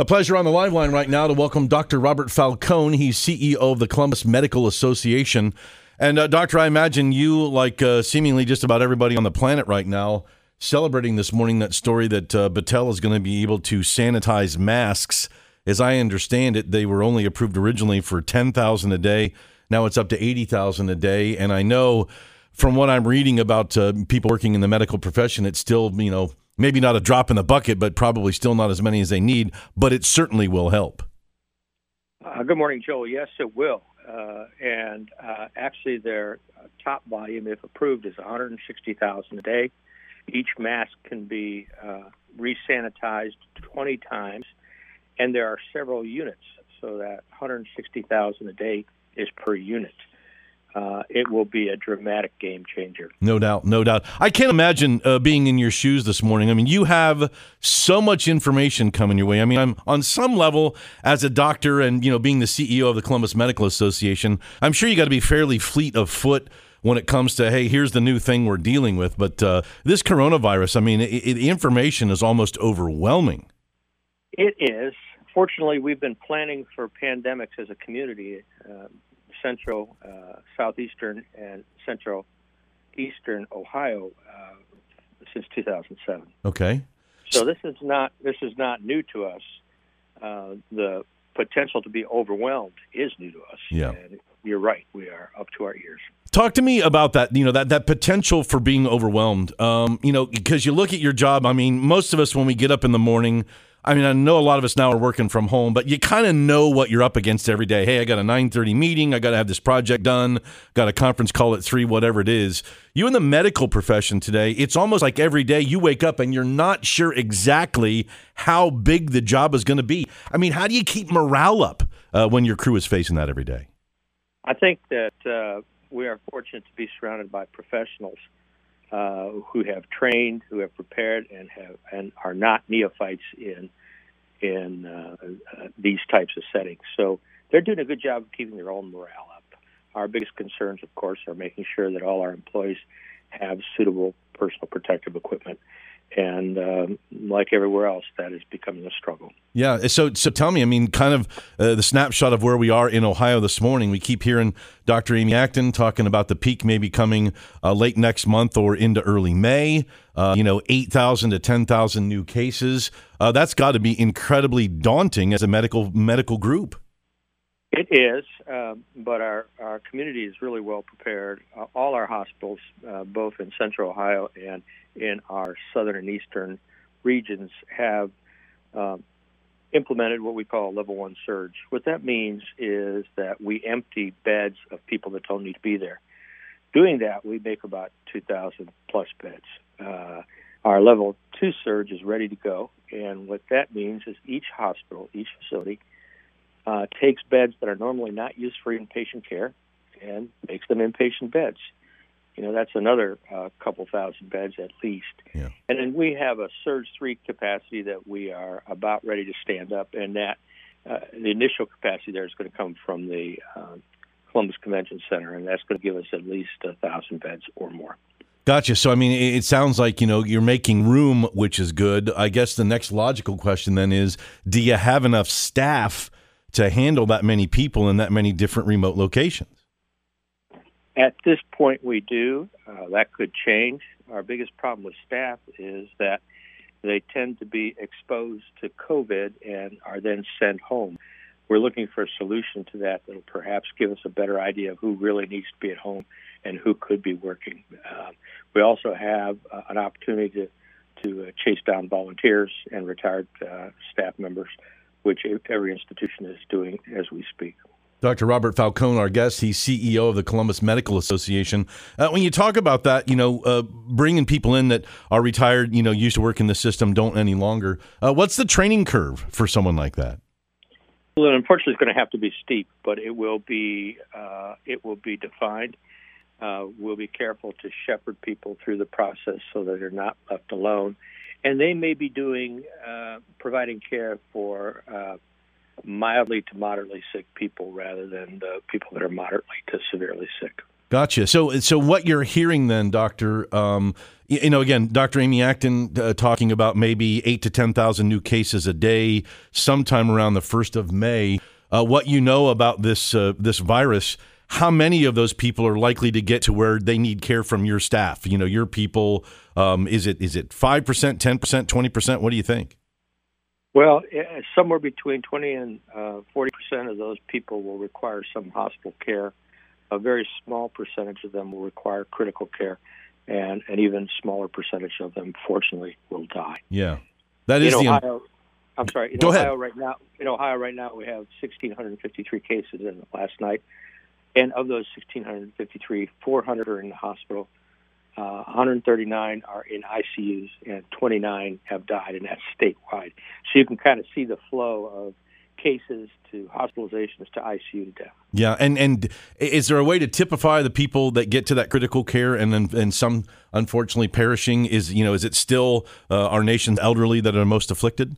A pleasure on the live line right now to welcome Dr. Robert Falcone. He's CEO of the Columbus Medical Association. And, uh, Doctor, I imagine you, like uh, seemingly just about everybody on the planet right now, celebrating this morning that story that uh, Battelle is going to be able to sanitize masks. As I understand it, they were only approved originally for 10,000 a day. Now it's up to 80,000 a day. And I know from what I'm reading about uh, people working in the medical profession, it's still, you know, maybe not a drop in the bucket, but probably still not as many as they need, but it certainly will help. Uh, good morning, Joel. Yes, it will. Uh, and uh, actually, their top volume, if approved, is 160,000 a day. Each mask can be uh, resanitized 20 times, and there are several units, so that 160,000 a day is per unit. Uh, it will be a dramatic game changer. No doubt, no doubt. I can't imagine uh, being in your shoes this morning. I mean, you have so much information coming your way. I mean, I'm on some level as a doctor and you know being the CEO of the Columbus Medical Association. I'm sure you got to be fairly fleet of foot when it comes to hey, here's the new thing we're dealing with. But uh, this coronavirus, I mean, the information is almost overwhelming. It is. Fortunately, we've been planning for pandemics as a community. Um, central, uh, southeastern, and central eastern Ohio uh, since 2007. Okay. So this is not this is not new to us. Uh, the potential to be overwhelmed is new to us. Yeah. And you're right. We are up to our ears. Talk to me about that. You know that that potential for being overwhelmed. Um, you know, because you look at your job. I mean, most of us when we get up in the morning I mean, I know a lot of us now are working from home, but you kind of know what you're up against every day. Hey, I got a 9:30 meeting, I got to have this project done, got a conference call at 3, whatever it is. You in the medical profession today, it's almost like every day you wake up and you're not sure exactly how big the job is going to be. I mean, how do you keep morale up uh, when your crew is facing that every day? I think that uh, we are fortunate to be surrounded by professionals uh, who have trained, who have prepared, and have and are not neophytes in in uh, uh, these types of settings. So they're doing a good job of keeping their own morale up. Our biggest concerns, of course, are making sure that all our employees have suitable personal protective equipment and um, like everywhere else, that is becoming a struggle. Yeah. So, so tell me, I mean, kind of uh, the snapshot of where we are in Ohio this morning. We keep hearing Dr. Amy Acton talking about the peak maybe coming uh, late next month or into early May. Uh, you know, eight thousand to ten thousand new cases. Uh, that's got to be incredibly daunting as a medical medical group. It is, uh, but our, our community is really well prepared. Uh, all our hospitals, uh, both in central Ohio and in our southern and eastern regions, have um, implemented what we call a level one surge. What that means is that we empty beds of people that don't need to be there. Doing that, we make about 2,000 plus beds. Uh, our level two surge is ready to go, and what that means is each hospital, each facility, uh, takes beds that are normally not used for inpatient care and makes them inpatient beds. You know, that's another uh, couple thousand beds at least. Yeah. And then we have a Surge 3 capacity that we are about ready to stand up, and that uh, the initial capacity there is going to come from the uh, Columbus Convention Center, and that's going to give us at least a thousand beds or more. Gotcha. So, I mean, it sounds like, you know, you're making room, which is good. I guess the next logical question then is do you have enough staff to handle that many people in that many different remote locations? At this point, we do. Uh, that could change. Our biggest problem with staff is that they tend to be exposed to COVID and are then sent home. We're looking for a solution to that that will perhaps give us a better idea of who really needs to be at home and who could be working. Uh, we also have uh, an opportunity to, to uh, chase down volunteers and retired uh, staff members which every institution is doing as we speak. Dr. Robert Falcone, our guest, he's CEO of the Columbus Medical Association. Uh, when you talk about that, you know, uh, bringing people in that are retired, you know, used to work in the system, don't any longer. Uh, what's the training curve for someone like that? Well, unfortunately, it's going to have to be steep, but it will be uh, it will be defined. Uh, we'll be careful to shepherd people through the process so that they're not left alone, and they may be doing uh, providing care for mildly to moderately sick people rather than the people that are moderately to severely sick. Gotcha. So, so what you're hearing then, Doctor, um, you know, again, Dr. Amy Acton uh, talking about maybe eight to ten thousand new cases a day, sometime around the first of May. Uh, what you know about this uh, this virus? How many of those people are likely to get to where they need care from your staff? You know, your people. Um, is it is it five percent, ten percent, twenty percent? What do you think? Well, eh, somewhere between 20 and uh, 40 percent of those people will require some hospital care. A very small percentage of them will require critical care, and an even smaller percentage of them, fortunately, will die. Yeah, that is in the. Ohio, I'm sorry. In Go Ohio ahead. right now, in Ohio right now, we have 1,653 cases in last night, and of those 1,653, 400 are in the hospital. Uh, 139 are in ICUs and 29 have died, and that's statewide. So you can kind of see the flow of cases to hospitalizations to ICU to death. Yeah, and and is there a way to typify the people that get to that critical care and then and some unfortunately perishing? Is you know is it still uh, our nation's elderly that are most afflicted?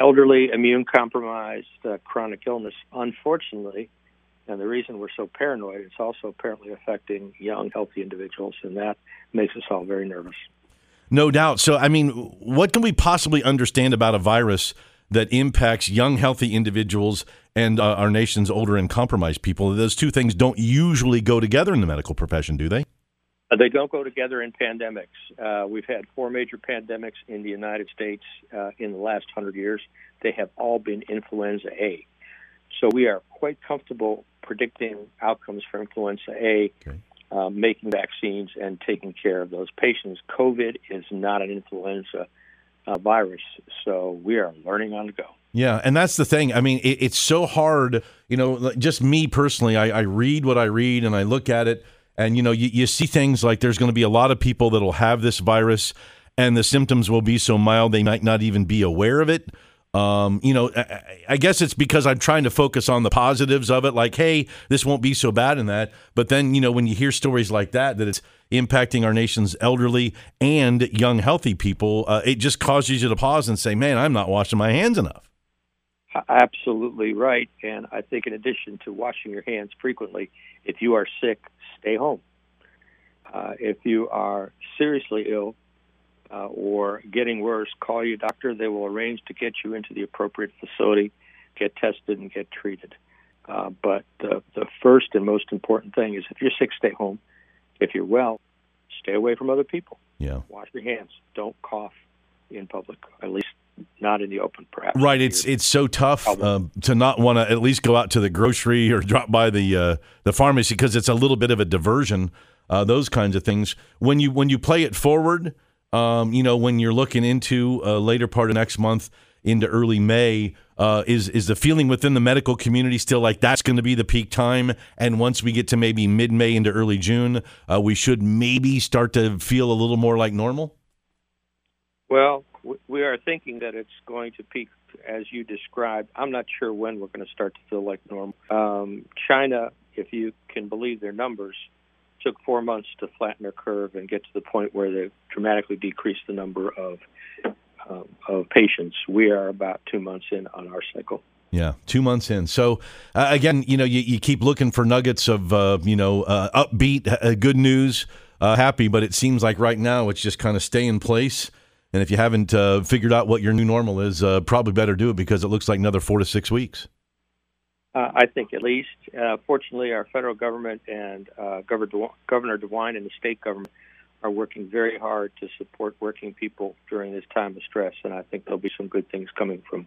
Elderly, immune compromised, uh, chronic illness. Unfortunately, and the reason we're so paranoid, it's also apparently affecting young, healthy individuals, and that makes us all very nervous. No doubt. So, I mean, what can we possibly understand about a virus that impacts young, healthy individuals and uh, our nation's older and compromised people? Those two things don't usually go together in the medical profession, do they? Uh, they don't go together in pandemics. Uh, we've had four major pandemics in the United States uh, in the last hundred years. They have all been influenza A. So we are quite comfortable predicting outcomes for influenza A, Okay. uh, making vaccines, and taking care of those patients. COVID is not an influenza uh, virus, so we are learning on the go. Yeah, and that's the thing. I mean, it, it's so hard. You know, just me personally, I, I read what I read and I look at it, and you know, you, you see things like there's going to be a lot of people that'll have this virus, and the symptoms will be so mild they might not even be aware of it. Um, you know, I, guess it's because I'm trying to focus on the positives of it, like, hey, this won't be so bad in that. But then, you know, when you hear stories like that, that it's impacting our nation's elderly and young, healthy people, uh, it just causes you to pause and say, man, I'm not washing my hands enough. Absolutely right. And I think, in addition to washing your hands frequently, if you are sick, stay home. Uh, if you are seriously ill uh, or getting worse, call your doctor. They will arrange to get you into the appropriate facility, get tested, and get treated. Uh, but the, the first and most important thing is if you're sick, stay home. If you're well, stay away from other people. Yeah. Wash your hands. Don't cough in public, at least not in the open, perhaps. Right. It's it's so tough um, to not want to at least go out to the grocery or drop by the uh, the pharmacy because it's a little bit of a diversion. Uh, those kinds of things. When you when you play it forward, um, you know, when you're looking into uh, later part of next month into early May, uh, is is the feeling within the medical community still like that's going to be the peak time? And once we get to maybe mid May into early June, uh, we should maybe start to feel a little more like normal. Well, we are thinking that it's going to peak as you described. I'm not sure when we're going to start to feel like normal. Um, China, if you can believe their numbers, took four months to flatten their curve and get to the point where they've dramatically decreased the number of um, of patients. We are about two months in on our cycle. Yeah, two months in. So uh, again, you know, you, you keep looking for nuggets of uh, you know uh, upbeat, uh, good news, uh, happy, but it seems like right now it's just kind of stay in place. And if you haven't uh, figured out what your new normal is, probably better do it because it looks like another four to six weeks. Uh, I think at least. Uh, fortunately, our federal government and uh, Governor, Governor DeWine and the state government are working very hard to support working people during this time of stress, and I think there'll be some good things coming from